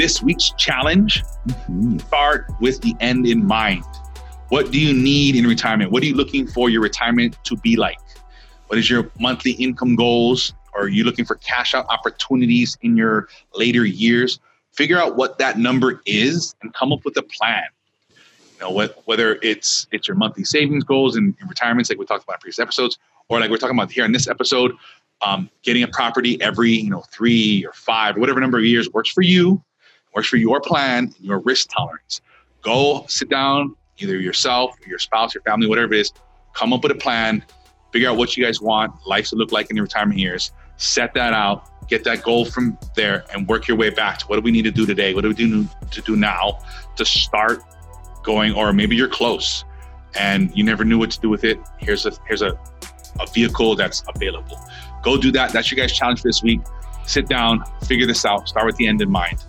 this week's challenge. Mm-hmm. Start with the end in mind. What do you need in retirement? What are you looking for your retirement to be like? What is your monthly income goals? Are you looking for cash out opportunities in your later years? Figure out what that number is and come up with a plan. You know, what, whether it's it's your monthly savings goals and retirements, like we talked about in previous episodes, or like we're talking about here in this episode, um, getting a property every you know three or five whatever number of years works for you, works for your plan your risk tolerance. Go sit down, either yourself, your spouse, your family, whatever it is, come up with a plan, figure out what you guys want life to look like in your retirement years, set that out, get that goal from there, and work your way back to what do we need to do today? What do we do to do now to start going? Or maybe you're close and you never knew what to do with it. Here's a here's a, a vehicle that's available. Go do that. That's your guys' challenge for this week. Sit down, figure this out, start with the end in mind.